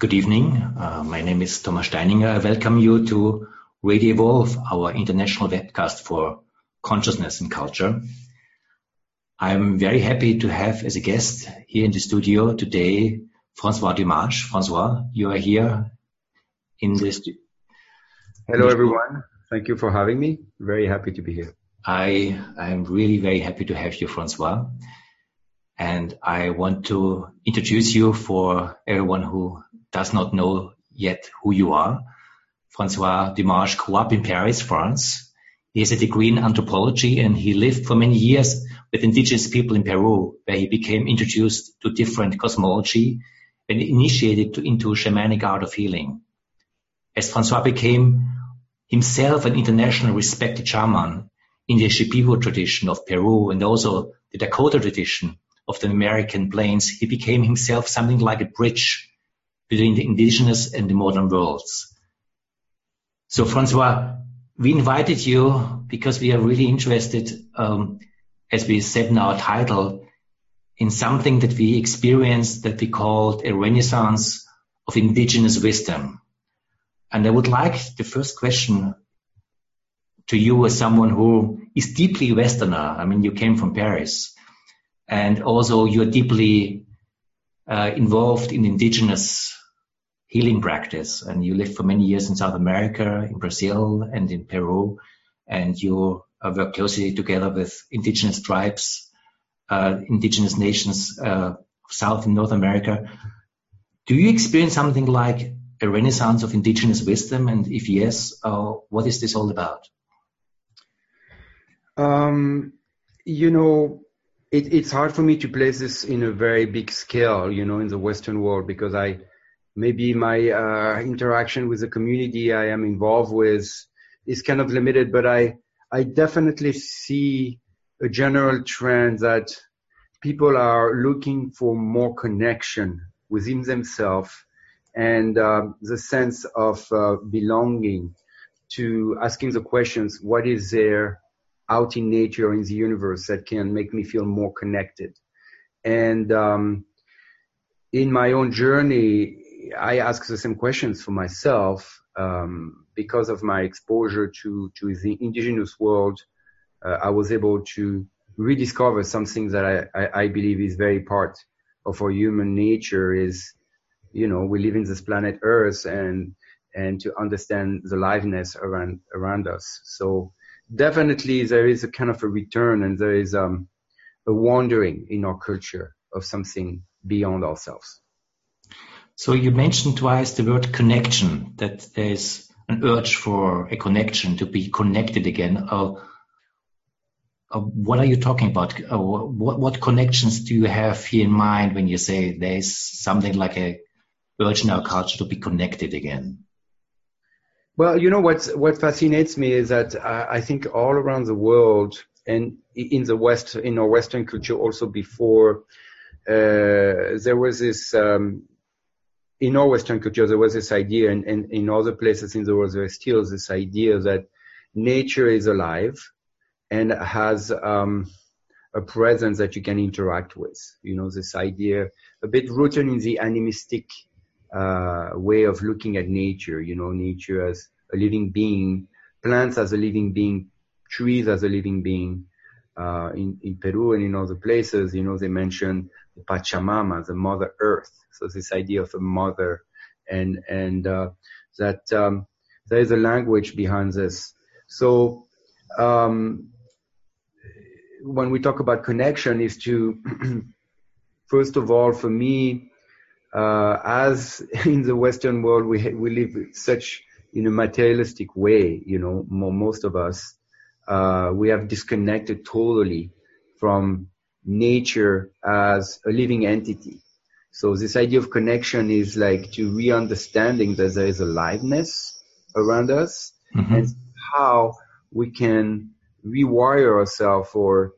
Good evening. Uh, my name is Thomas Steininger. I welcome you to Radio Evolve, our international webcast for consciousness and culture. I'm very happy to have as a guest here in the studio today Francois Dumas. Francois, you are here in this. Hello, everyone. Thank you for having me. Very happy to be here. I am really very happy to have you, Francois. And I want to introduce you for everyone who does not know yet who you are. Francois Dumas grew up in Paris, France. He has a degree in anthropology and he lived for many years with indigenous people in Peru, where he became introduced to different cosmology and initiated to, into shamanic art of healing. As Francois became himself an international respected shaman in the Shipibo tradition of Peru and also the Dakota tradition of the American plains, he became himself something like a bridge between the indigenous and the modern worlds. So, Francois, we invited you because we are really interested, um, as we said in our title, in something that we experienced that we called a renaissance of indigenous wisdom. And I would like the first question to you as someone who is deeply Westerner. I mean, you came from Paris and also you're deeply uh, involved in indigenous healing practice and you lived for many years in South America, in Brazil and in Peru, and you uh, work closely together with indigenous tribes, uh, indigenous nations uh, South and North America. Do you experience something like a renaissance of indigenous wisdom? And if yes, uh, what is this all about? Um, you know, it, it's hard for me to place this in a very big scale, you know, in the Western world because I, maybe my uh, interaction with the community I am involved with is kind of limited, but I, I definitely see a general trend that people are looking for more connection within themselves and uh, the sense of uh, belonging to asking the questions, what is there out in nature in the universe that can make me feel more connected? And um, in my own journey, I ask the same questions for myself um, because of my exposure to to the indigenous world. Uh, I was able to rediscover something that I, I, I, believe is very part of our human nature. Is you know we live in this planet Earth and and to understand the liveness around around us. So definitely there is a kind of a return and there is um, a wandering in our culture of something beyond ourselves. So you mentioned twice the word connection, that there's an urge for a connection to be connected again. Uh, uh, what are you talking about? Uh, what, what connections do you have here in mind when you say there's something like a urge in our culture to be connected again? Well, you know what what fascinates me is that uh, I think all around the world and in the West, in our Western culture, also before uh, there was this um, in our Western culture, there was this idea, and, and in other places in the world, there is still this idea that nature is alive and has um, a presence that you can interact with. You know, this idea, a bit rooted in the animistic uh, way of looking at nature. You know, nature as a living being, plants as a living being, trees as a living being. Uh, in, in Peru and in other places, you know, they mention the Pachamama, the Mother Earth. So this idea of a mother and, and, uh, that, um, there is a language behind this. So, um, when we talk about connection is to, first of all, for me, uh, as in the Western world, we, we live such in a materialistic way, you know, most of us, uh, we have disconnected totally from nature as a living entity. So this idea of connection is like to re-understanding that there is aliveness around us mm-hmm. and how we can rewire ourselves or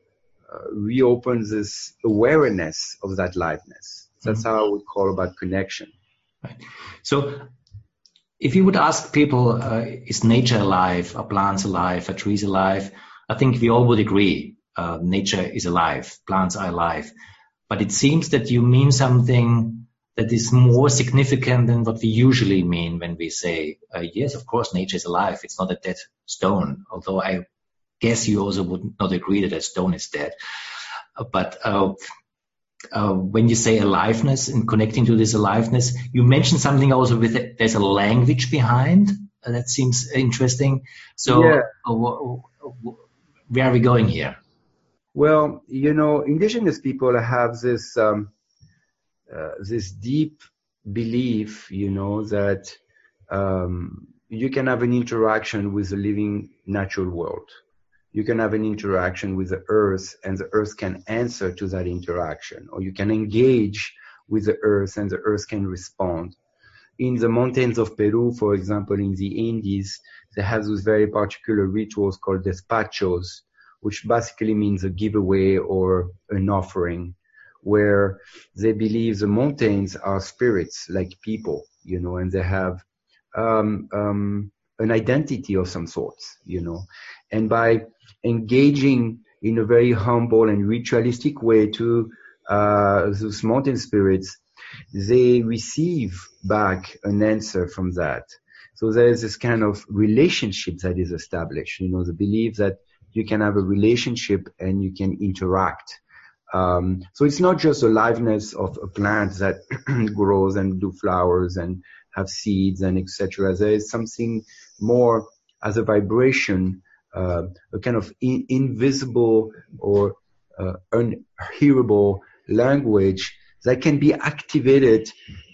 uh, reopen this awareness of that liveness. That's mm-hmm. how we call about connection. Right. So if you would ask people, uh, is nature alive? Are plants alive? Are trees alive? I think we all would agree uh, nature is alive, plants are alive. But it seems that you mean something that is more significant than what we usually mean when we say, uh, yes, of course, nature is alive. It's not a dead stone, although I guess you also would not agree that a stone is dead. Uh, but uh, uh, when you say aliveness and connecting to this aliveness, you mentioned something also with it, there's a language behind. Uh, that seems interesting. So, yeah. Uh, where are we going here? Well, you know, indigenous people have this um, uh, this deep belief, you know, that um, you can have an interaction with the living natural world. You can have an interaction with the earth and the earth can answer to that interaction, or you can engage with the earth and the earth can respond. In the mountains of Peru, for example, in the Andes, they have those very particular rituals called despachos, which basically means a giveaway or an offering where they believe the mountains are spirits like people, you know, and they have um, um, an identity of some sorts, you know. And by engaging in a very humble and ritualistic way to uh, those mountain spirits, they receive back an answer from that. So there's this kind of relationship that is established, you know, the belief that you can have a relationship and you can interact um, so it's not just the liveness of a plant that grows and do flowers and have seeds and etc. There is something more as a vibration, uh, a kind of in- invisible or uh, unhearable language that can be activated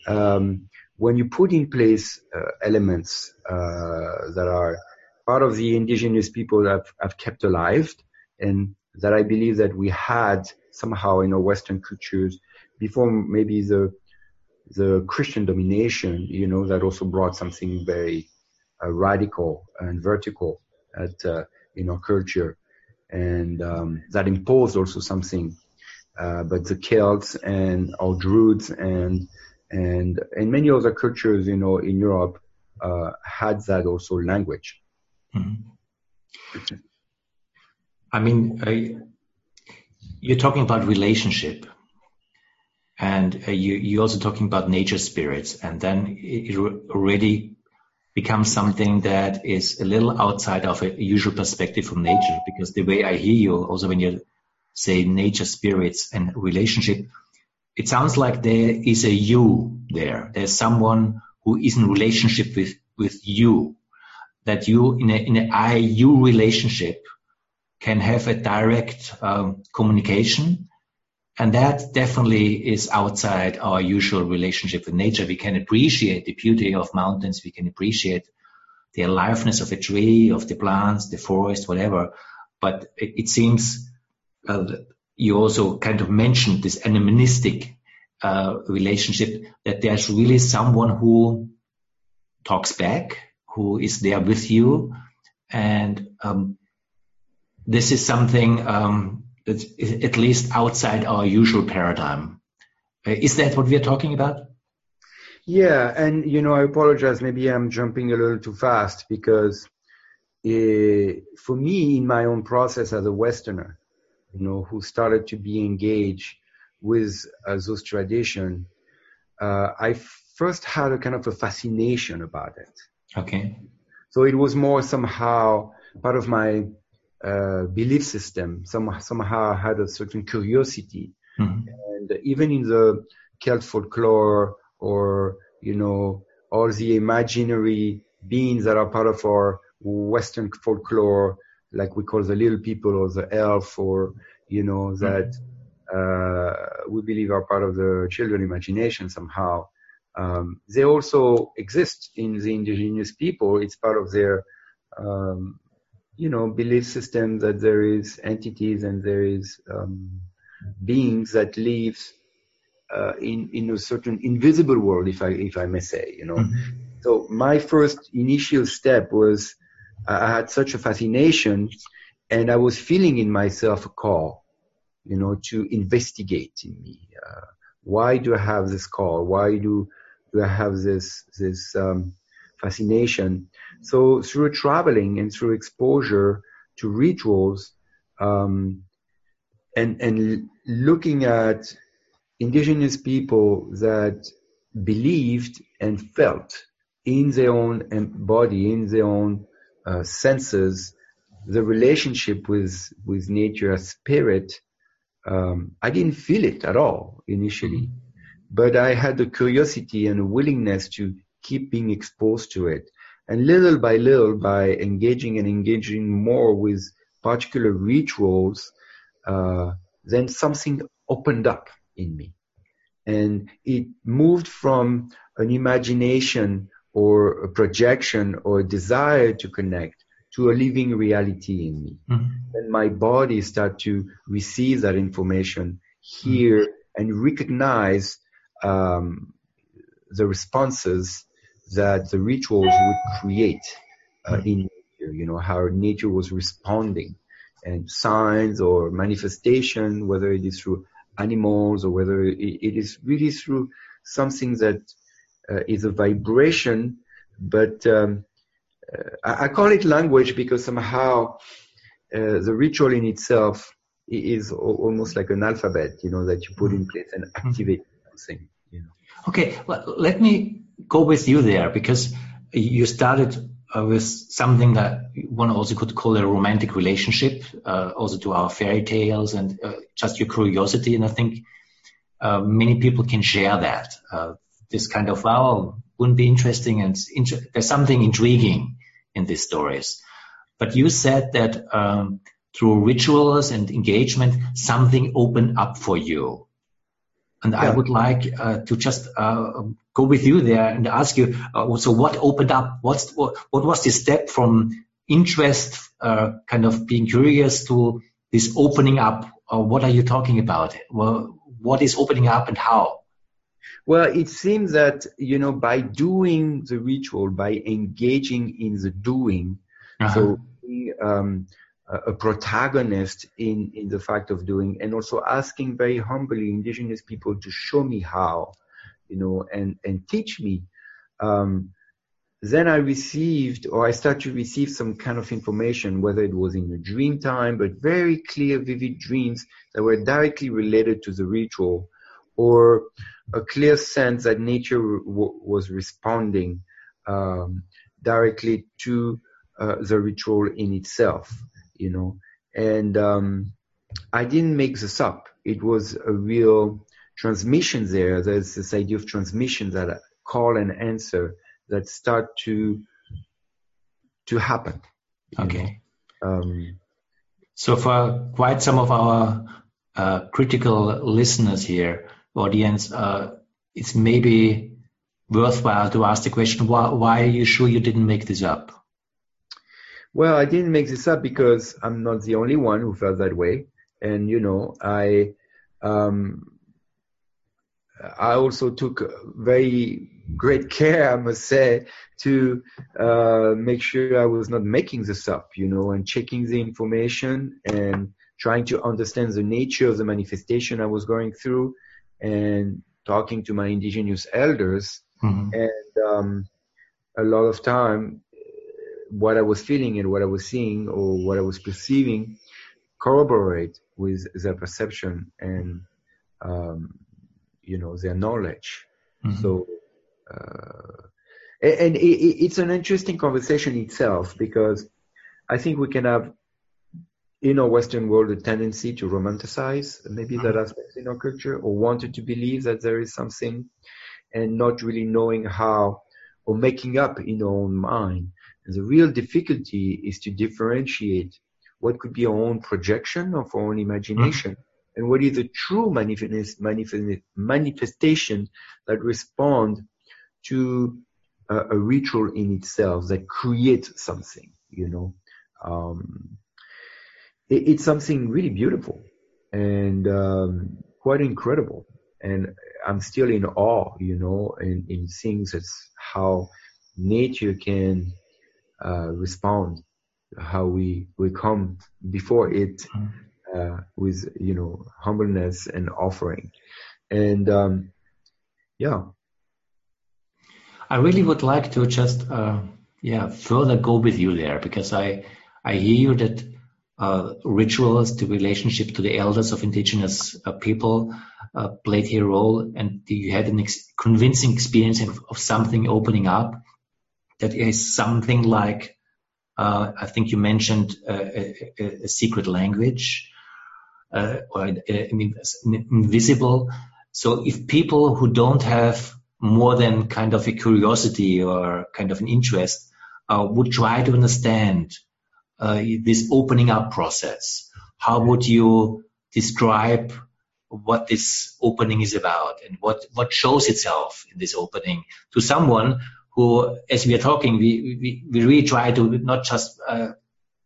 um, when you put in place uh, elements uh, that are part of the indigenous people that have, kept alive and that I believe that we had somehow in our Western cultures before maybe the the Christian domination, you know, that also brought something very uh, radical and vertical at uh, in our culture, and um, that imposed also something. Uh, but the Celts and our Druids and and and many other cultures, you know, in Europe uh, had that also language. Mm-hmm. I mean, I, you're talking about relationship and uh, you, you're also talking about nature spirits and then it already becomes something that is a little outside of a usual perspective from nature because the way I hear you also when you say nature spirits and relationship it sounds like there is a you there there's someone who is in relationship with with you that you in a in an I you relationship can have a direct um, communication. And that definitely is outside our usual relationship with nature. We can appreciate the beauty of mountains. We can appreciate the aliveness of a tree, of the plants, the forest, whatever. But it, it seems uh, you also kind of mentioned this animistic uh, relationship that there's really someone who talks back, who is there with you, and um, this is something um, at least outside our usual paradigm. Uh, is that what we are talking about? Yeah, and you know, I apologize. Maybe I'm jumping a little too fast because uh, for me, in my own process as a Westerner, you know, who started to be engaged with uh, those tradition, uh, I first had a kind of a fascination about it. Okay. So it was more somehow part of my uh, belief system. Some, somehow I had a certain curiosity. Mm-hmm. And even in the Celt folklore or, you know, all the imaginary beings that are part of our Western folklore, like we call the little people or the elf or, you know, mm-hmm. that uh, we believe are part of the children imagination somehow. Um, they also exist in the indigenous people. It's part of their um, you know, belief system that there is entities and there is um, beings that live uh, in in a certain invisible world, if I if I may say, you know. Mm-hmm. So my first initial step was I had such a fascination, and I was feeling in myself a call, you know, to investigate in me. Uh, why do I have this call? Why do I have this this um, fascination? So through traveling and through exposure to rituals, um, and and looking at indigenous people that believed and felt in their own body, in their own uh, senses, the relationship with with nature spirit. Um, I didn't feel it at all initially, but I had the curiosity and a willingness to keep being exposed to it. And little by little, by engaging and engaging more with particular rituals, uh, then something opened up in me. And it moved from an imagination or a projection or a desire to connect to a living reality in me. Mm-hmm. And my body start to receive that information, hear mm-hmm. and recognize um, the responses that the rituals would create uh, mm-hmm. in nature, you know, how nature was responding and signs or manifestation, whether it is through animals or whether it, it is really through something that uh, is a vibration, but um, uh, I, I, call it language because somehow uh, the ritual in itself is almost like an alphabet, you know, that you put in place and mm-hmm. Something. You know. Okay, well, let me go with you there because you started uh, with something that one also could call a romantic relationship, uh, also to our fairy tales and uh, just your curiosity. And I think uh, many people can share that. Uh, this kind of, wow, wouldn't be interesting and there's something intriguing in these stories. But you said that um, through rituals and engagement, something opened up for you. And yeah. I would like uh, to just uh, go with you there and ask you, uh, so what opened up? What's, what, what was the step from interest, uh, kind of being curious to this opening up? what are you talking about? Well, what is opening up and how? Well, it seems that, you know, by doing the ritual, by engaging in the doing, uh-huh. so um, a protagonist in, in the fact of doing and also asking very humbly indigenous people to show me how, you know, and, and teach me. Um, then I received or I started to receive some kind of information, whether it was in a dream time, but very clear, vivid dreams that were directly related to the ritual or a clear sense that nature w- was responding um, directly to uh, the ritual in itself, you know. And um, I didn't make this up. It was a real transmission there. There's this idea of transmission that call and answer that start to to happen. Okay. Um, so for quite some of our uh, critical listeners here, audience, uh, it's maybe worthwhile to ask the question, why, why, are you sure you didn't make this up? Well, I didn't make this up because I'm not the only one who felt that way. And, you know, I, um, I also took very great care, I must say, to uh, make sure I was not making this up, you know, and checking the information and trying to understand the nature of the manifestation I was going through and talking to my indigenous elders. Mm-hmm. And um, a lot of time, what I was feeling and what I was seeing or what I was perceiving corroborate with their perception and um, you know their knowledge. Mm-hmm. So, uh, and it, it's an interesting conversation itself because I think we can have in our Western world a tendency to romanticize maybe mm-hmm. that aspect in our culture or wanted to believe that there is something and not really knowing how or making up in our own mind. And the real difficulty is to differentiate what could be our own projection of our own imagination mm-hmm. and what is the true manifest, manifest, manifestation that respond to a, a, ritual in itself that creates something, you know. Um, it, it's something really beautiful and um, quite incredible. And I'm still in awe, you know, in, in seeing that's how nature can respond, how we we come before it uh, with you know humbleness and offering, and um, yeah. I really would like to just uh, yeah further go with you there because I I hear that uh, rituals, the relationship to the elders of indigenous uh, people uh, played a role, and you had an ex- convincing experience of, of, something opening up that is something like, uh, I think you mentioned uh, a, a, secret language, uh, or I mean, invisible. So if people who don't have more than kind of a curiosity or kind of an interest would try to understand uh, this opening up process? How would you describe what this opening is about and what, what shows itself in this opening to someone who, as we are talking, we, we, we really try to not just uh,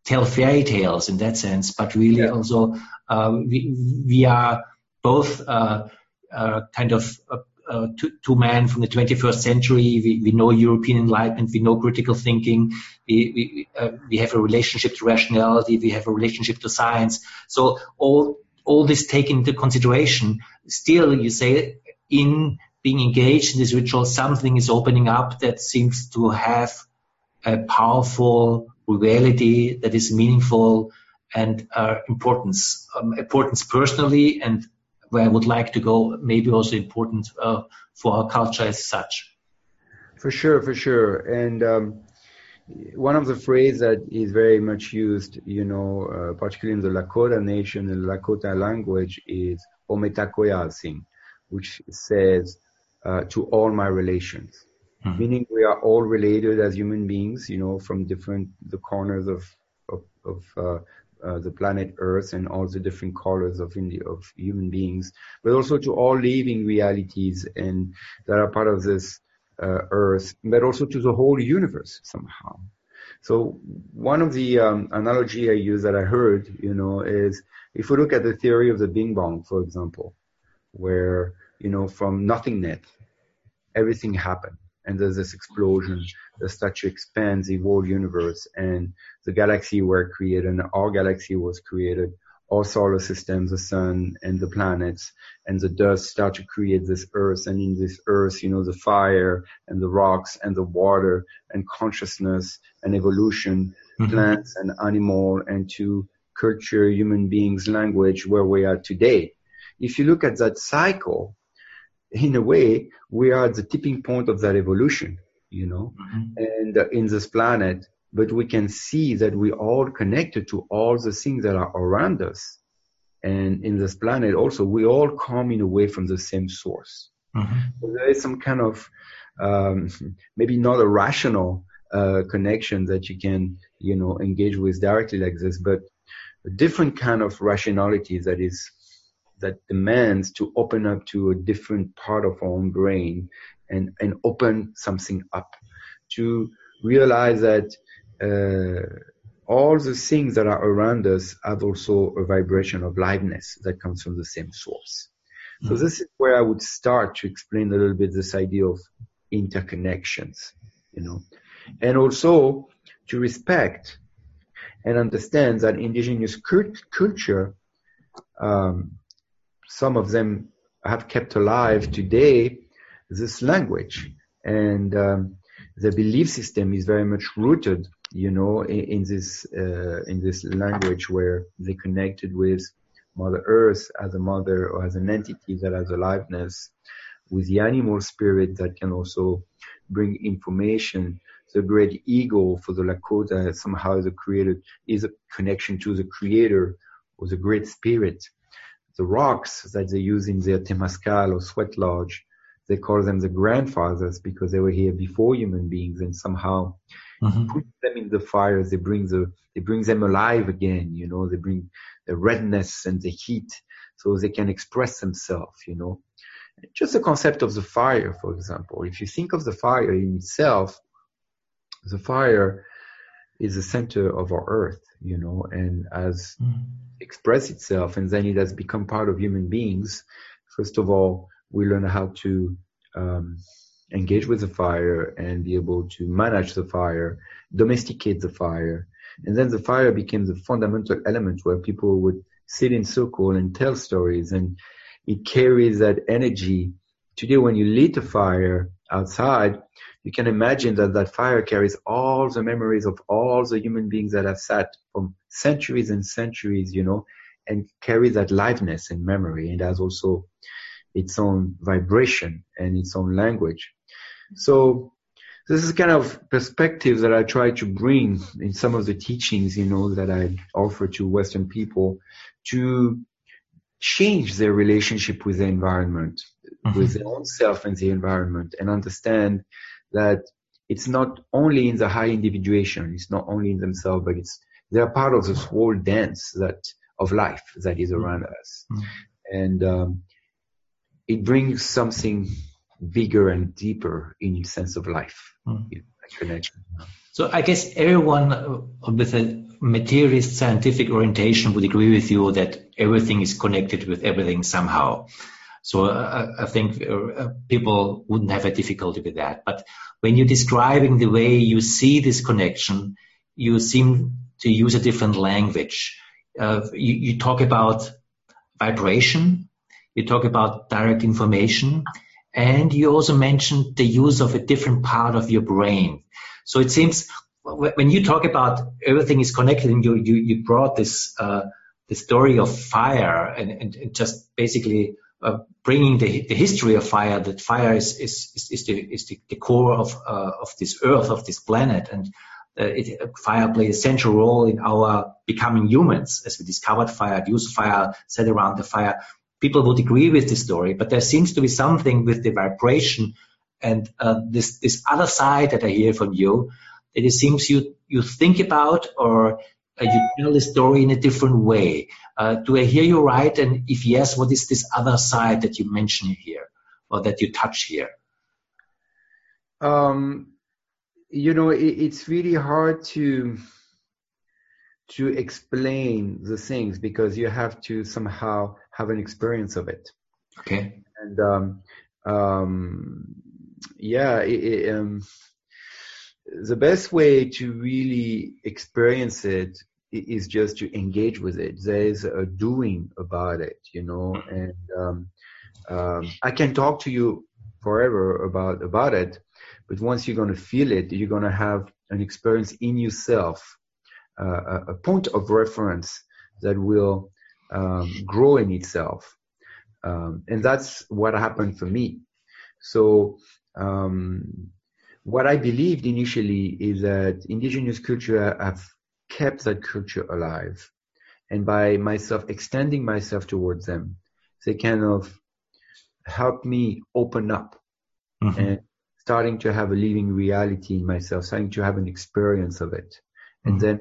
tell fairy tales in that sense, but really yeah. also uh, we, we are both uh, uh kind of uh, uh, two, two, men from the 21st century. We, we, know European Enlightenment. We know critical thinking. We, we, uh, we have a relationship to rationality. We have a relationship to science. So all, all this taken into consideration, still you say in being engaged in this ritual, something is opening up that seems to have a powerful reality that is meaningful and uh, importance, um, importance personally and where I would like to go, maybe also important uh, for our culture as such. For sure, for sure. And um, one of the phrases that is very much used, you know, uh, particularly in the Lakota nation, in the Lakota language, is Mitakuye Oyasin, which says uh, to all my relations. Mm-hmm. Meaning we are all related as human beings, you know, from different the corners of of, of uh, uh, the planet Earth and all the different colors of India, of human beings, but also to all living realities and that are part of this uh, Earth, but also to the whole universe somehow. So one of the um, analogy I use that I heard, you know, is if we look at the theory of the Big Bang, for example, where you know from nothingness everything happened and there's this explosion. The statue expands the whole universe and the galaxy were created and our galaxy was created. Our solar system, the sun and the planets and the dust start to create this earth and in this earth, you know, the fire and the rocks and the water and consciousness and evolution, mm-hmm. plants and animal and to culture, human beings, language where we are today. If you look at that cycle, in a way, we are at the tipping point of that evolution, you know, mm-hmm. and uh, in this planet, but we can see that we all connected to all the things that are around us. And in this planet also, we all come in a way from the same source. Mm-hmm. So there is some kind of, um, maybe not a rational, uh, connection that you can, you know, engage with directly like this, but a different kind of rationality that is that demands to open up to a different part of our own brain and, and open something up to realize that uh, all the things that are around us have also a vibration of liveness that comes from the same source. Mm-hmm. So this is where I would start to explain a little bit this idea of interconnections, you know, and also to respect and understand that indigenous cult- culture um, some of them have kept alive today this language. And um, the belief system is very much rooted you know in, in this uh, in this language where they connected with mother earth as a mother or as an entity that has aliveness with the animal spirit that can also bring information. The great ego for the lakota somehow is a created is a connection to the creator or the great spirit the rocks that they use in their Temazcal or sweat lodge, they call them the grandfathers because they were here before human beings and somehow mm-hmm. put them in the fire. They bring the, they bring them alive again, you know, they bring the redness and the heat so they can express themselves, you know. Just the concept of the fire, for example. If you think of the fire in itself, the fire is the center of our earth, you know, and as mm-hmm express itself and then it has become part of human beings, first of all, we learn how to um, engage with the fire and be able to manage the fire, domesticate the fire. And then the fire became the fundamental element where people would sit in circle and tell stories and it carries that energy. Today when you lit a fire outside, you can imagine that that fire carries all the memories of all the human beings that have sat from centuries and centuries, you know, and carry that liveness and memory. It has also its own vibration and its own language. So this is kind of perspective that I try to bring in some of the teachings, you know, that I offer to Western people to change their relationship with the environment, mm-hmm. with their own self and the environment and understand that it's not only in the high individuation, it's not only in themselves, but it's, they're part of this whole dance that, of life that is around us. Mm-hmm. And, um, it brings something bigger and deeper in your sense of life, mm. connection. So I guess everyone with a materialist scientific orientation would agree with you that everything is connected with everything somehow. So uh, I think uh, people wouldn't have a difficulty with that. But when you're describing the way you see this connection, you seem to use a different language. Uh, you, you talk about vibration, you talk about direct information, and you also mentioned the use of a different part of your brain. So it seems when you talk about everything is connected, and you you, you brought this uh, the story of fire and, and, and just basically uh, bringing the, the history of fire. That fire is is is, is the is the, the core of uh, of this earth of this planet, and uh, it, fire plays a central role in our becoming humans. As we discovered fire, used fire, sat around the fire people would agree with the story, but there seems to be something with the vibration and uh, this this other side that I hear from you. That it seems you you think about or uh, you tell the story in a different way. Uh, do I hear you right? And if yes, what is this other side that you mention here or that you touch here? Um, you know, it, it's really hard to to explain the things because you have to somehow have an experience of it. Okay. And um, um, yeah, it, it, um, the best way to really experience it is just to engage with it. There's a doing about it, you know, mm-hmm. and um, um, I can talk to you forever about about it, but once you're going to feel it, you're going to have an experience in yourself, uh, a, a point of reference that will um, grow in itself. Um, and that's what happened for me. So, um, what I believed initially is that indigenous culture have kept that culture alive. And by myself extending myself towards them, they kind of helped me open up mm-hmm. and starting to have a living reality in myself, starting to have an experience of it. And mm-hmm. then,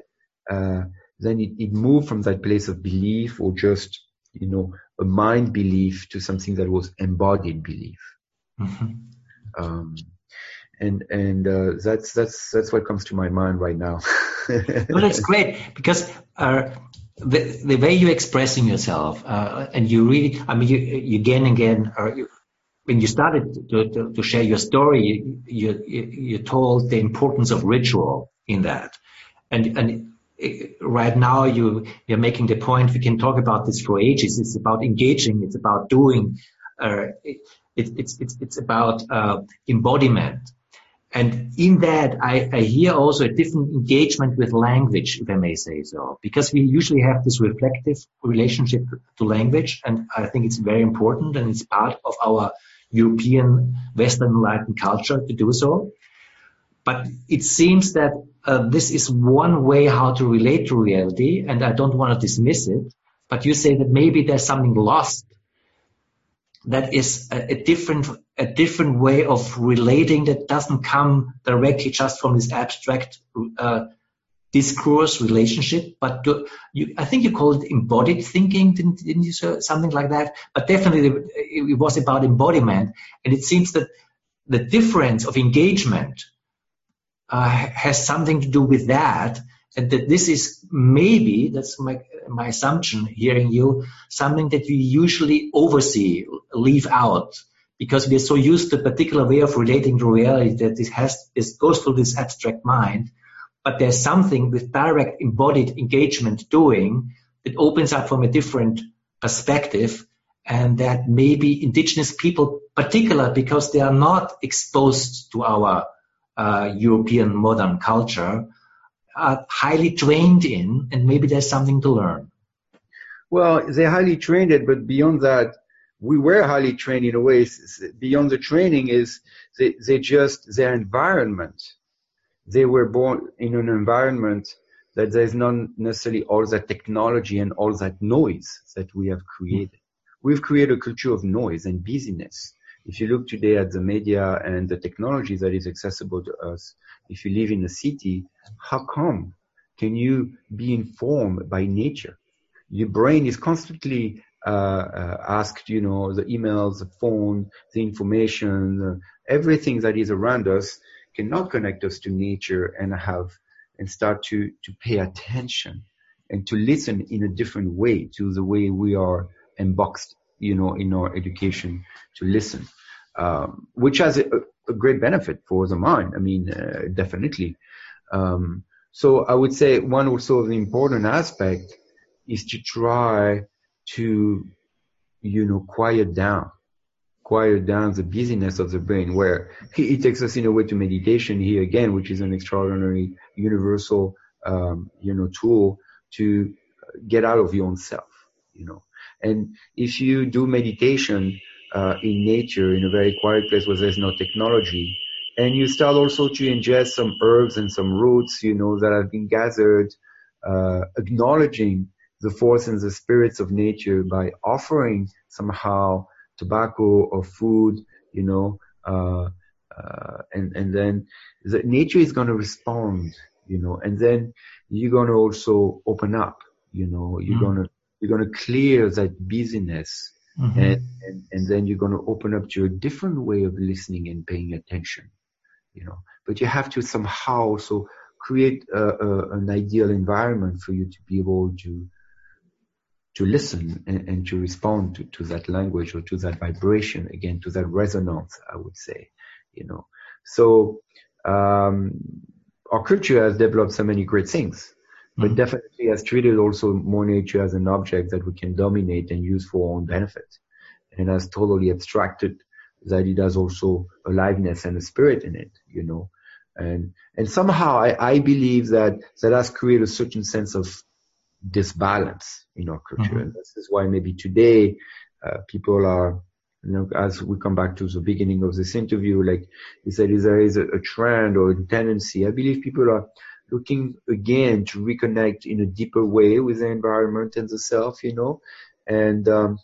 uh, then it, it moved from that place of belief or just, you know, a mind belief to something that was embodied belief. Mm-hmm. Um, and and uh, that's that's that's what comes to my mind right now. well, that's great because uh, the the way you're expressing yourself uh, and you really, I mean, you, you again and again, or you, when you started to, to, to, share your story, you, you you told the importance of ritual in that, and and right now you you're making the point we can talk about this for ages it's about engaging it's about doing uh, it, it's it's it's about uh, embodiment and in that I, I hear also a different engagement with language if i may say so because we usually have this reflective relationship to language and i think it's very important and it's part of our european western enlightened culture to do so but it seems that uh, this is one way how to relate to reality, and I don't want to dismiss it. But you say that maybe there's something lost that is a, a different a different way of relating that doesn't come directly just from this abstract uh, discourse relationship, but you, I think you called it embodied thinking, didn't, didn't you say something like that? But definitely it was about embodiment, and it seems that the difference of engagement uh, has something to do with that. And that this is maybe, that's my, my assumption hearing you, something that we usually oversee, leave out, because we are so used to a particular way of relating to reality that it has, it goes through this abstract mind. But there's something with direct embodied engagement doing that opens up from a different perspective and that maybe indigenous people, particular because they are not exposed to our uh, European modern culture, are highly trained in, and maybe there's something to learn. Well, they're highly trained, but beyond that, we were highly trained in a way. Beyond the training is they, they just their environment. They were born in an environment that there's not necessarily all that technology and all that noise that we have created. We've created a culture of noise and busyness. If you look today at the media and the technology that is accessible to us, if you live in a city, how come can you be informed by nature? Your brain is constantly asked, you know, the emails, the phone, the information, uh, everything that is around us cannot connect us to nature and have and start to to pay attention and to listen in a different way to the way we are emboxed, you know, in our education to listen, um, which has a, a, great benefit for the mind. I mean, uh, definitely. Um, so I would say one also the important aspect is to try to, you know, quiet down, quiet down the busyness of the brain where it takes us in a way to meditation here again, which is an extraordinary universal, um, you know, tool to get out of your own self, you know. And if you do meditation, uh, in nature, in a very quiet place where there's no technology, and you start also to ingest some herbs and some roots, you know, that have been gathered, uh, acknowledging the force and the spirits of nature by offering somehow tobacco or food, you know, uh, uh, and and then the nature is going to respond, you know, and then you're going to also open up, you know, you're mm-hmm. going to you're going to clear that busyness, mm-hmm. and, and and then you're going to open up to a different way of listening and paying attention, you know. But you have to somehow also create a, a, an ideal environment for you to be able to to listen and, and to respond to, to, that language or to that vibration again to that resonance i would say you know so um, our culture has developed so many great things but mm-hmm. definitely has treated also more nature as an object that we can dominate and use for our own benefit and has totally abstracted that it has also aliveness and a spirit in it you know and and somehow I, I believe that that has created a certain sense of disbalance in our culture. Mm-hmm. And this is why maybe today uh, people are, you know, as we come back to the beginning of this interview, like you said, is there is a, a trend or a tendency. I believe people are looking again to reconnect in a deeper way with the environment and the self, you know, and um,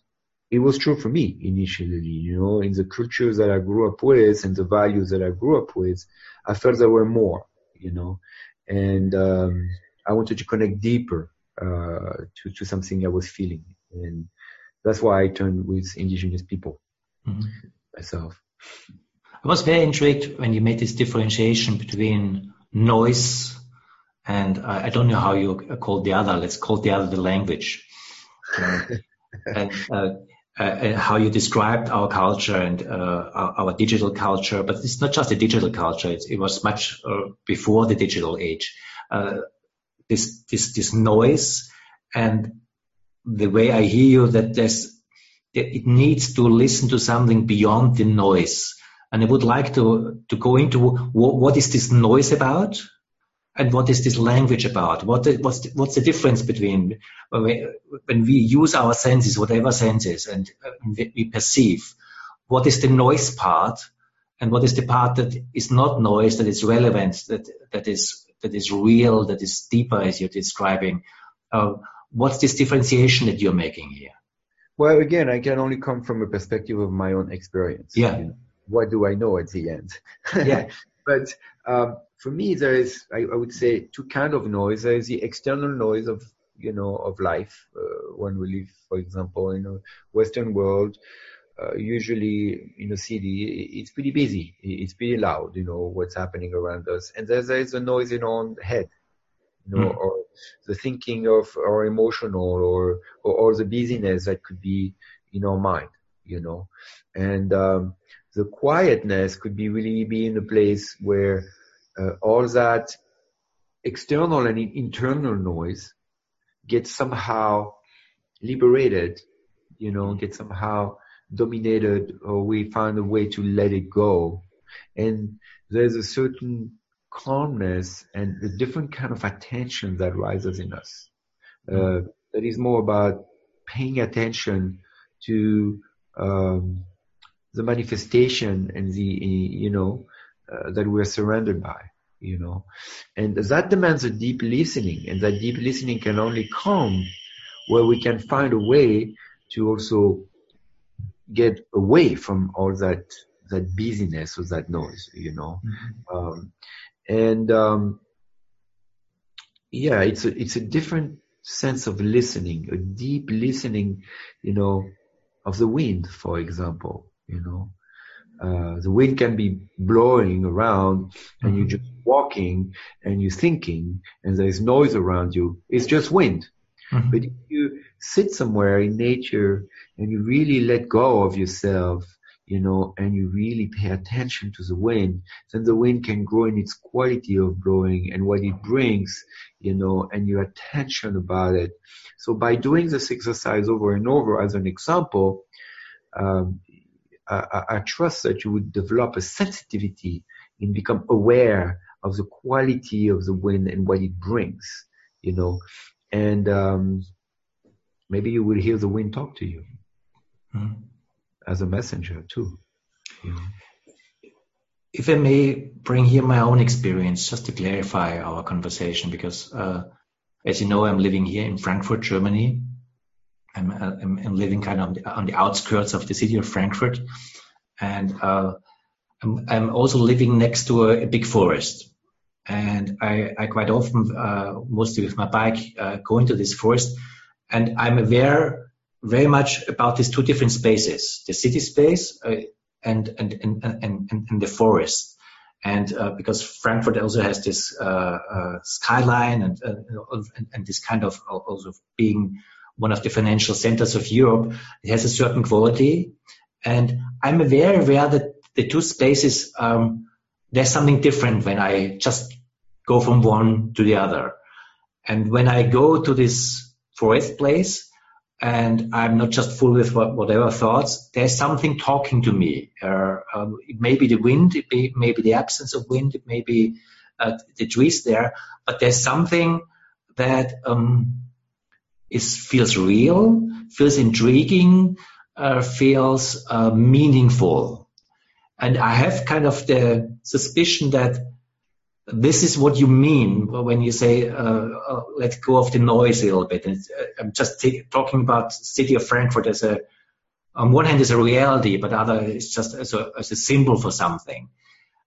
it was true for me initially, you know, in the cultures that I grew up with and the values that I grew up with, I felt there were more, you know, and um, I wanted to connect deeper uh, to, to something I was feeling. And that's why I turned with indigenous people mm-hmm. myself. I was very intrigued when you made this differentiation between noise and uh, I don't know how you call the other. Let's call the other the language. and uh, uh, how you described our culture and uh, our, our, digital culture, but it's not just a digital culture. It, it was much uh, before the digital age. Uh, this this this noise and the way I hear you that there's it needs to listen to something beyond the noise. And I would like to to go into what, what is this noise about, and what is this language about? What what's the, what's the difference between when we, when we use our senses, whatever senses, and we perceive? What is the noise part, and what is the part that is not noise, that is relevant, that that is that is real, that is deeper as you're describing. Uh, what's this differentiation that you're making here? Well, again, I can only come from a perspective of my own experience. Yeah. You know, what do I know at the end? Yeah. but um, for me, there is, I, I, would say, two kind of noise. There is the external noise of, you know, of life. Uh, when we live, for example, in a Western world, uh, usually in a city, it's pretty busy. It's pretty loud, you know, what's happening around us. And there's, there's a noise in our own head, you know, mm. or the thinking of our emotional or, or, or, the busyness that could be in our mind, you know. And, um, the quietness could be really be in a place where, uh, all that external and internal noise gets somehow liberated you know, get somehow dominated or we find a way to let it go. And there's a certain calmness and a different kind of attention that rises in us. Uh, that is more about paying attention to um, the manifestation and the you know uh, that we're surrounded by you know and that demands a deep listening and that deep listening can only come where we can find a way to also get away from all that that busyness or that noise you know mm-hmm. um, and um, yeah it's a it's a different sense of listening a deep listening you know of the wind for example you know uh, the wind can be blowing around and mm-hmm. you're just walking and you're thinking and there's noise around you. It's just wind. Mm-hmm. But if you sit somewhere in nature and you really let go of yourself, you know, and you really pay attention to the wind, then the wind can grow in its quality of blowing and what it brings, you know, and your attention about it. So by doing this exercise over and over as an example, um, I, I, trust that you would develop a sensitivity and become aware of the quality of the wind and what it brings, you know, and um, maybe you will hear the wind talk to you mm-hmm. as a messenger too. You know? If I may bring here my own experience, just to clarify our conversation, because uh, as you know, I'm living here in Frankfurt, Germany, I'm, I'm, I'm living kind of on the, on the, outskirts of the city of Frankfurt, and uh, I'm, I'm, also living next to a, a big forest. And I, I quite often, uh, mostly with my bike, uh, go into this forest, and I'm aware very much about these two different spaces: the city space uh, and, and, and, and, and the forest and uh, because Frankfurt also has this uh, uh, skyline and, and, and this kind of also being one of the financial centers of Europe. It has a certain quality. And I'm aware, aware that the two spaces, um, there's something different when I just go from one to the other. And when I go to this forest place and I'm not just full with whatever thoughts, there's something talking to me. Uh, um, it may be the wind, it may, may be the absence of wind, it may be uh, the trees there, but there's something that um, is feels real, feels intriguing, uh, feels uh, meaningful. And I have kind of the suspicion that this is what you mean when you say uh, uh let go of the noise a little bit. And uh, I'm just t- talking about city of Frankfurt as a on one hand is a reality, but other is just as a, as a symbol for something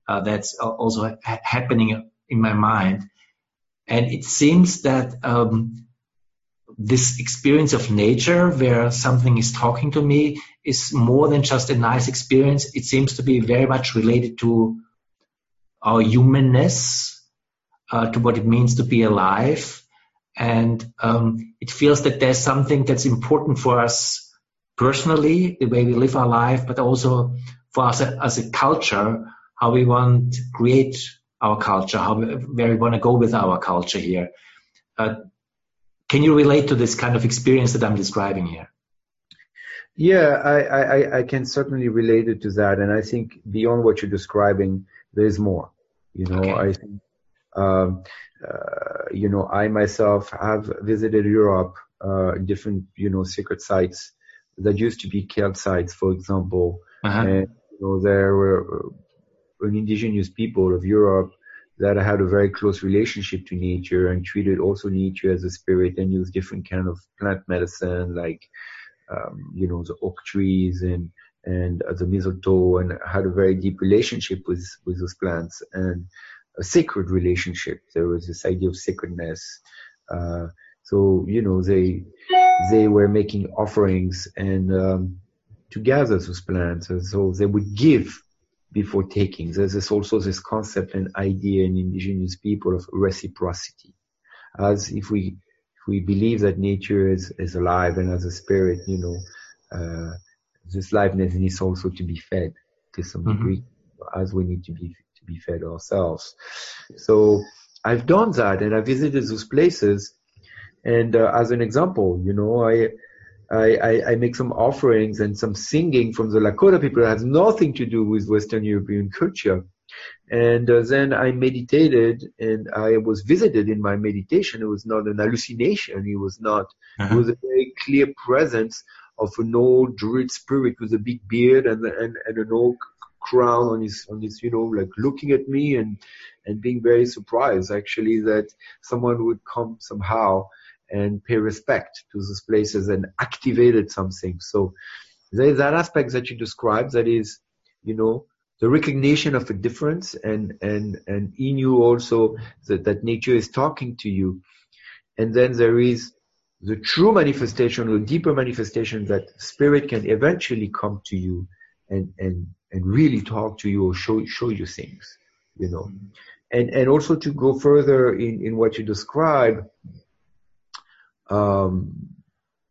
uh, that's also ha- happening in my mind. And it seems that um, this experience of nature where something is talking to me is more than just a nice experience. It seems to be very much related to our humanness, uh, to what it means to be alive. And um, it feels that there's something that's important for us personally, the way we live our life, but also for us as a culture, how we want to create our culture, how we, where we want to go with our culture here. Uh, can you relate to this kind of experience that I'm describing here? Yeah, I, I, I can certainly relate it to that. And I think beyond what you're describing, there's more. You know, okay. I think, um, uh, you know, I myself have visited Europe, uh, different, you know, secret sites that used to be Celt sites, for example. Uh-huh. And, you know, there were uh, an indigenous people of Europe that had a very close relationship to nature and treated also nature as a spirit and used different kind of plant medicine like um, you know the oak trees and and the mistletoe and had a very deep relationship with with those plants and a sacred relationship there was this idea of sacredness uh, so you know they they were making offerings and um, to gather those plants and so they would give before taking. There's also this concept and idea in indigenous people of reciprocity. As if we, if we believe that nature is, is alive and as a spirit, you know, uh, this liveness needs also to be fed to some mm-hmm. degree as we need to be, to be fed ourselves. So I've done that and I visited those places and uh, as an example, you know, I, I, I, make some offerings and some singing from the Lakota people that has nothing to do with Western European culture. And uh, then I meditated and I was visited in my meditation. It was not an hallucination. It was not, uh-huh. it was a very clear presence of an old druid spirit with a big beard and, and, and an old crown on his, on his, you know, like looking at me and, and being very surprised actually that someone would come somehow and pay respect to those places and activated something. So there's that aspect that you described that is, you know, the recognition of a difference and, and, and in you also that, that nature is talking to you. And then there is the true manifestation or deeper manifestation that spirit can eventually come to you and, and, and really talk to you or show, show you things, you know. And, and also to go further in, in what you describe, um,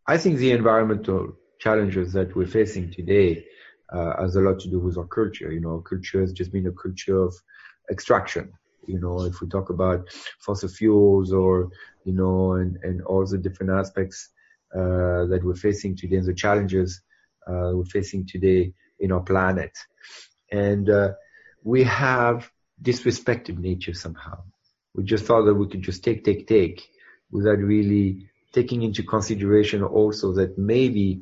I think the environmental challenges that we're facing today uh, has a lot to do with our culture. You know, our culture has just been a culture of extraction. You know, if we talk about fossil fuels or, you know, and, and all the different aspects uh, that we're facing today and the challenges uh, we're facing today in our planet. And uh, we have disrespected nature somehow. We just thought that we could just take, take, take without really taking into consideration also that maybe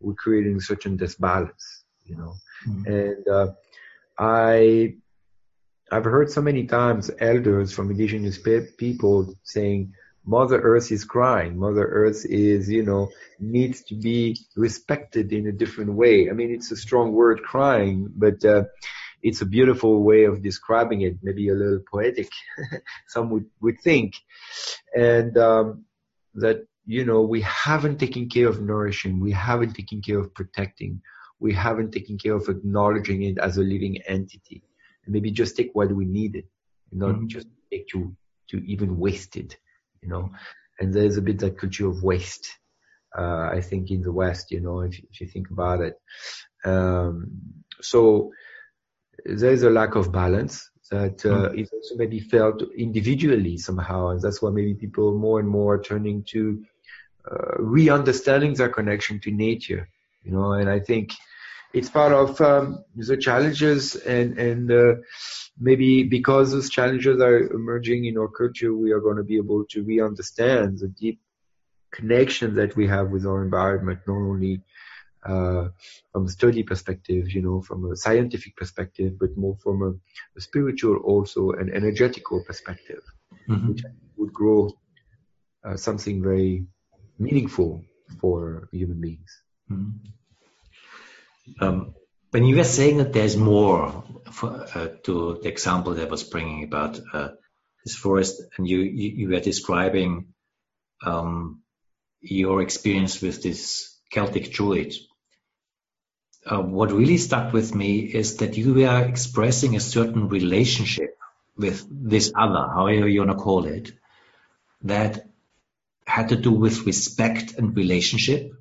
we're creating a certain disbalance, you know. Mm-hmm. And uh, I, I've heard so many times elders from indigenous pe- people saying, Mother Earth is crying. Mother Earth is, you know, needs to be respected in a different way. I mean, it's a strong word, crying, but uh, it's a beautiful way of describing it. Maybe a little poetic, some would would think. And um, that, you know, we haven't taken care of nourishing, we haven't taken care of protecting, we haven't taken care of acknowledging it as a living entity. And maybe just take what we needed, not mm-hmm. just take to, to even waste it, you know. And there's a bit that culture of waste, uh, I think in the West, you know, if, if you think about it. Um, so there's a lack of balance that uh, mm. is also maybe felt individually somehow, and that's why maybe people more and more are turning to uh, re-understanding their connection to nature. You know, and I think it's part of um, the challenges, and and uh, maybe because those challenges are emerging in our culture, we are going to be able to re-understand the deep connection that we have with our environment, not only uh, from a study perspective, you know, from a scientific perspective, but more from a, a spiritual also an energetical perspective, mm-hmm. which would grow uh, something very meaningful for human beings. Mm-hmm. Um, when you were saying that there's more for, uh, to the example that I was bringing about uh, this forest, and you, you, you were describing um, your experience with this Celtic Druid uh, what really stuck with me is that you were expressing a certain relationship with this other, however you want to call it, that had to do with respect and relationship.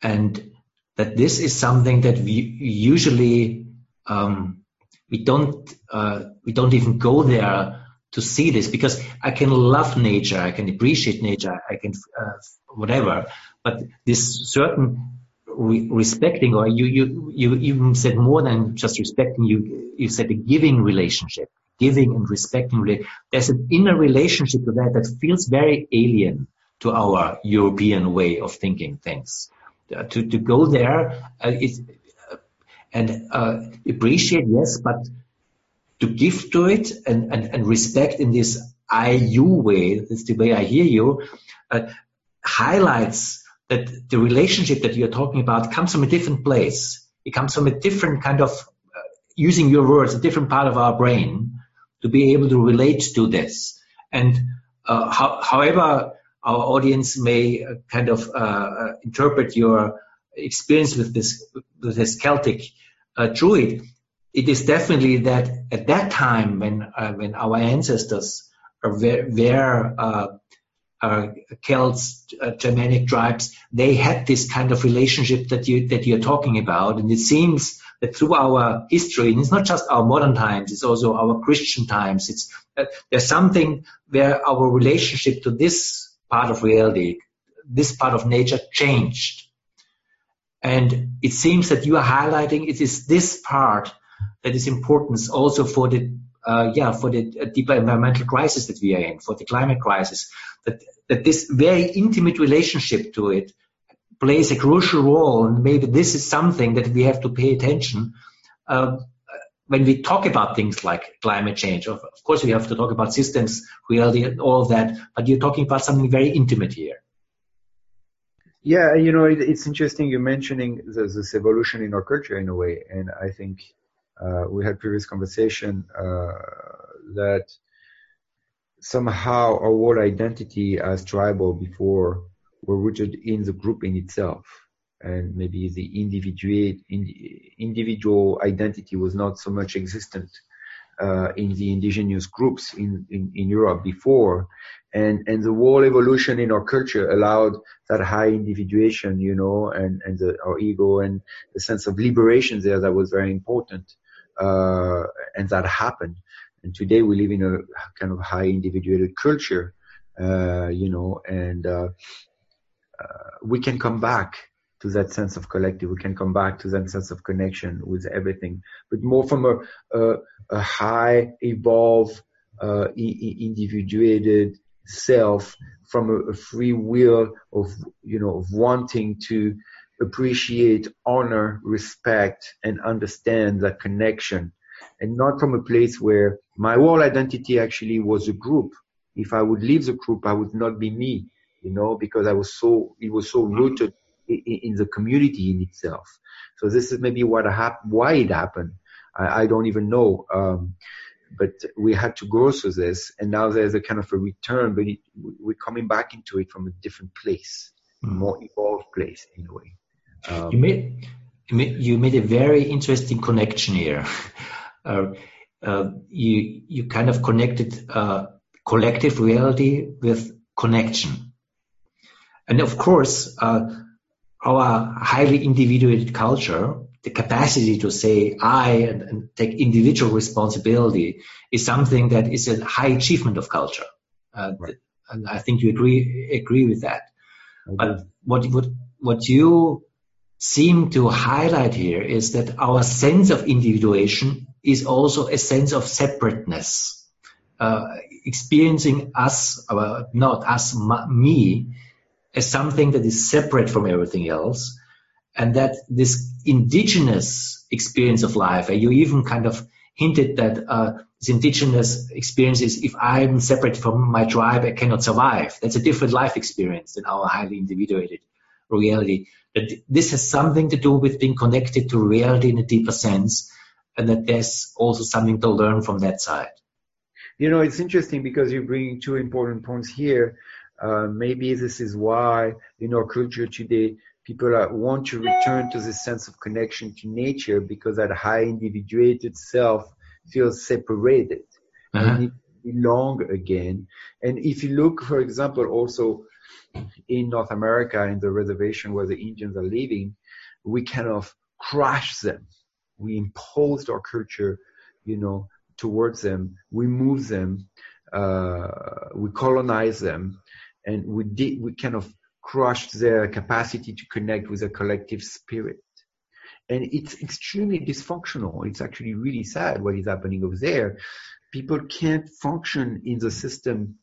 And that this is something that we usually, um, we don't, uh, we don't even go there to see this because I can love nature, I can appreciate nature, I can, uh, whatever, but this certain re- respecting, or you, you, you even said more than just respecting, you, you said a giving relationship, giving and respecting. There's an inner relationship to that that feels very alien to our European way of thinking things. Uh, to, to go there, uh, uh, and appreciate, yes, but to give to it and, and, and respect in this I you way, that's the way I hear you, highlights that the relationship that you're talking about comes from a different place. It comes from a different kind of, uh, using your words, a different part of our brain to be able to relate to this. And uh, how, however our audience may uh, kind of uh, uh, interpret your experience with this with this Celtic druid, it is definitely that at that time when when our ancestors were, were uh, Celts, uh, Germanic tribes, they had this kind of relationship that you that you're talking about, and it seems that through our history, and it's not just our modern times, it's also our Christian times. It's uh, there's something where our relationship to this part of reality, this part of nature changed. And it seems that you are highlighting it is this part that is important also for the uh, yeah for the uh, deeper environmental crisis that we are in, for the climate crisis. That that this very intimate relationship to it plays a crucial role, and maybe this is something that we have to pay attention. Uh, when we talk about things like climate change, of, of, course we have to talk about systems, reality, and all of that, but you're talking about something very intimate here. Yeah, you know, it, it's interesting you're mentioning this, this, evolution in our culture in a way, and I think uh, we had previous conversation uh, that somehow our identity as tribal before were rooted in the group in itself and maybe the individual individual identity was not so much existent uh, in the indigenous groups in, in, in Europe before. And, and the whole evolution in our culture allowed that high individuation, you know, and, and the, our ego and the sense of liberation there that was very important. Uh, and that happened. And today we live in a kind of high individuated culture, uh, you know, and, uh, uh, we can come back to that sense of collective. We can come back to that sense of connection with everything, but more from a, a, a high, evolved, uh, individuated self from a, a, free will of, you know, of wanting to appreciate, honor, respect, and understand that connection. And not from a place where my whole identity actually was a group. If I would leave the group, I would not be me, you know, because I was so, it was so rooted in, the community in itself. So this is maybe what happened, why it happened. I, I don't even know. Um, but we had to go through this and now there's a kind of a return, but it, we're coming back into it from a different place, mm. more evolved place in a way. Um, you made, you made a very interesting connection here. Uh, uh, you, you kind of connected, uh, collective reality with connection. And of course, uh, our highly individuated culture, the capacity to say I and, and, take individual responsibility is something that is a high achievement of culture. Uh, right. And I think you agree agree with that. Okay. But what what what you seem to highlight here is that our sense of individuation is also a sense of separateness. Uh, experiencing us, uh, not us, me, as something that is separate from everything else. And that this indigenous experience of life, and you even kind of hinted that uh, this indigenous experience is if I'm separate from my tribe, I cannot survive. That's a different life experience than our highly individuated reality. That this has something to do with being connected to reality in a deeper sense, and that there's also something to learn from that side. You know, it's interesting because you're bringing two important points here. Uh, maybe this is why in our culture today people are, want to return to this sense of connection to nature because that high individuated self feels separated uh-huh. and it belong again. And if you look, for example, also in North America in the reservation where the Indians are living, we kind of crush them. We imposed our culture, you know, towards them. We move them. Uh, we colonize them and we did we kind of crushed their capacity to connect with a collective spirit and it's extremely dysfunctional it's actually really sad what is happening over there people can't function in the system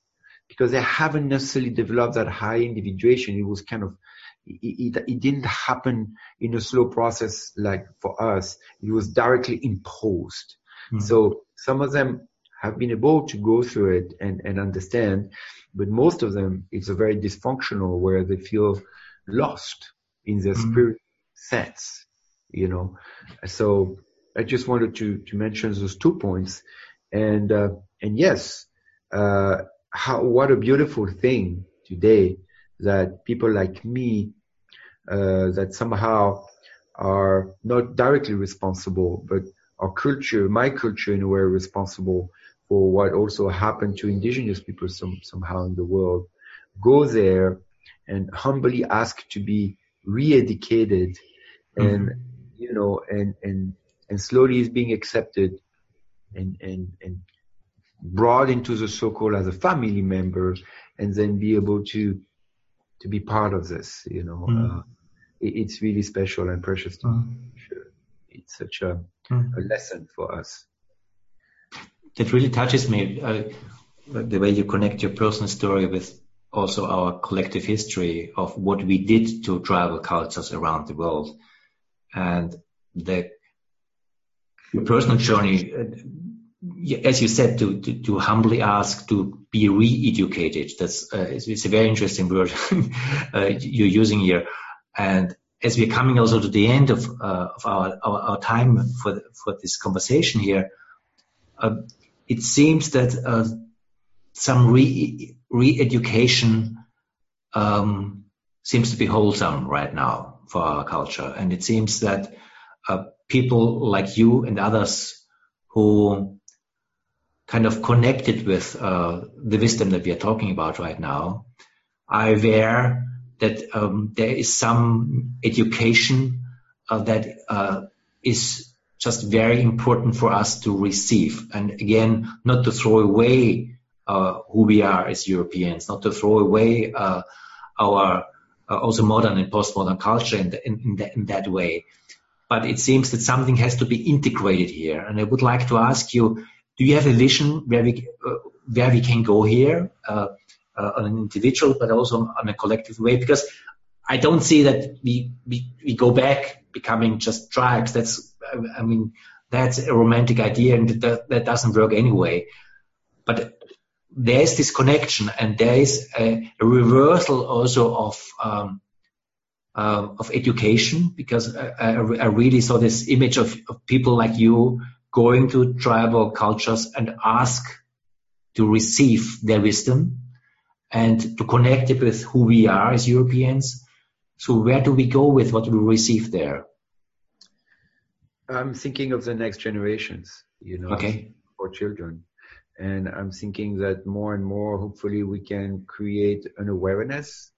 because they haven't necessarily developed that high individuation it was kind of it, it, it, didn't happen in a slow process like for us. It was directly imposed. Mm-hmm. So some of them have been able to go through it and, and understand but most of them it's a very dysfunctional where they feel lost in their mm-hmm. spirit sense you know so i just wanted to to mention those two points and uh, and yes uh, how what a beautiful thing today that people like me uh, that somehow are not directly responsible but our culture my culture in a way responsible for what also happened to indigenous people some, somehow in the world, go there and humbly ask to be re-educated and, mm-hmm. you know, and, and, and slowly is being accepted and, and, and brought into the circle as a family member and then be able to, to be part of this. You know, mm. uh, it, it's really special and precious to mm. Sure. It's such a, mm. a, lesson for us. That really touches me. Uh, the way you connect your personal story with also our collective history of what we did to tribal cultures around the world and the personal journey as you said, to, to, to, humbly ask to be re-educated. That's uh, it's, it's, a very interesting word uh, you're using here. And as we're coming also to the end of, uh, of our, our, our, time for for this conversation here, uh, it seems that uh, some re re-education um, seems to be wholesome right now for our culture, and it seems that uh, people like you and others who kind of connected with uh, the wisdom that we are talking about right now are aware that um, there is some education uh, that uh, is just very important for us to receive. And again, not to throw away uh, who we are as Europeans, not to throw away uh, our uh, also modern and postmodern culture in, the, in, in, the, in that way. But it seems that something has to be integrated here. And I would like to ask you, do you have a vision where we uh, where we can go here uh, uh, on an individual, but also on a collective way? Because I don't see that we we, we go back becoming just tribes. That's I mean that's a romantic idea and that, that doesn't work anyway. But there is this connection and there is a, a reversal also of um, uh, of education because I, I, I, really saw this image of, of people like you going to tribal cultures and ask to receive their wisdom and to connect it with who we are as Europeans. So where do we go with what we receive there? I'm thinking of the next generations, you know, okay. for children. And I'm thinking that more and more, hopefully, we can create an awareness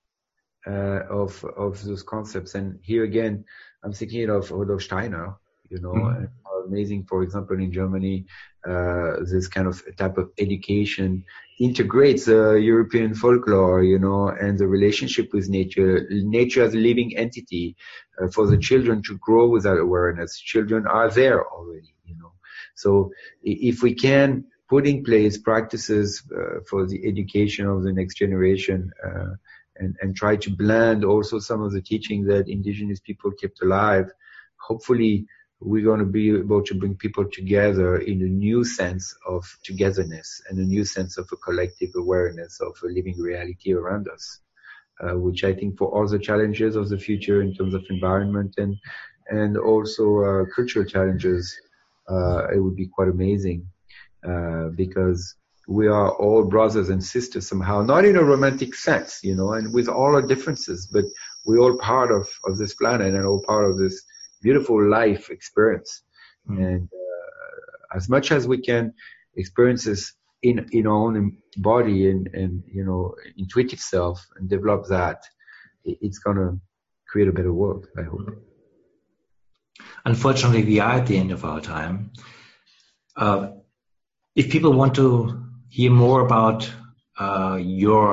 uh, of of those concepts. And here again, I'm thinking of Rudolf Steiner, you know, mm-hmm amazing. For example, in Germany, uh, this kind of type of education integrates uh, European folklore, you know, and the relationship with nature, nature as a living entity uh, for the children to grow with that awareness. Children are there already, you know. So if we can put in place practices uh, for the education of the next generation, uh, and, and try to blend also some of the teaching that indigenous people kept alive, hopefully we're going to be able to bring people together in a new sense of togetherness and a new sense of a collective awareness of a living reality around us, uh, which I think for all the challenges of the future in terms of environment and and also uh, cultural challenges, uh, it would be quite amazing uh, because we are all brothers and sisters somehow, not in a romantic sense, you know, and with all our differences, but we're all part of, of this planet and all part of this beautiful life experience. Mm. And uh, as much as we can experience this in in our own body and and you know intuitive self and develop that, it's gonna create a better world. I hope. Unfortunately, we are at the end of our time. Uh, if people want to hear more about uh, your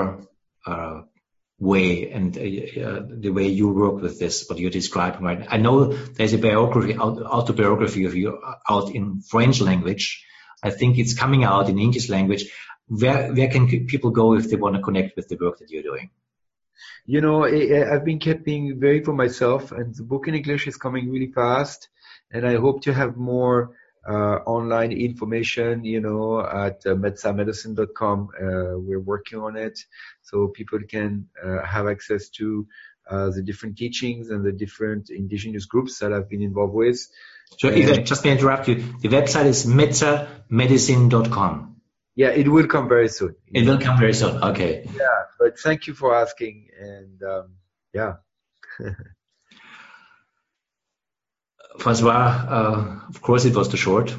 way and uh, uh, the way you work with this, what you're describing right I know there's a biography, autobiography of you out in French language. I think it's coming out in English language. Where, where can people go if they want to connect with the work that you're doing? You know, I've been keeping very for myself and the book in English is coming really fast and I hope to have more uh, online information, you know, at uh, metsamedicine.com. Uh, we're working on it so people can uh, have access to uh, the different teachings and the different indigenous groups that I've been involved with. So and, just to interrupt you, the website is metsamedicine.com. Yeah, it will come very soon. It will come very soon. Okay. Yeah, but thank you for asking. And um, yeah. Francois, uh, of course it was too short,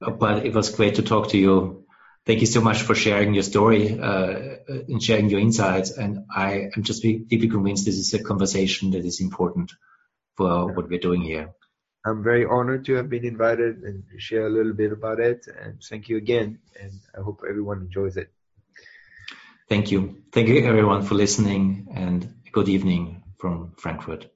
but it was great to talk to you. Thank you so much for sharing your story uh, and sharing your insights. And I am just deeply convinced this is a conversation that is important for what we're doing here. I'm very honored to have been invited and share a little bit about it. And thank you again. And I hope everyone enjoys it. Thank you. Thank you everyone for listening and good evening from Frankfurt.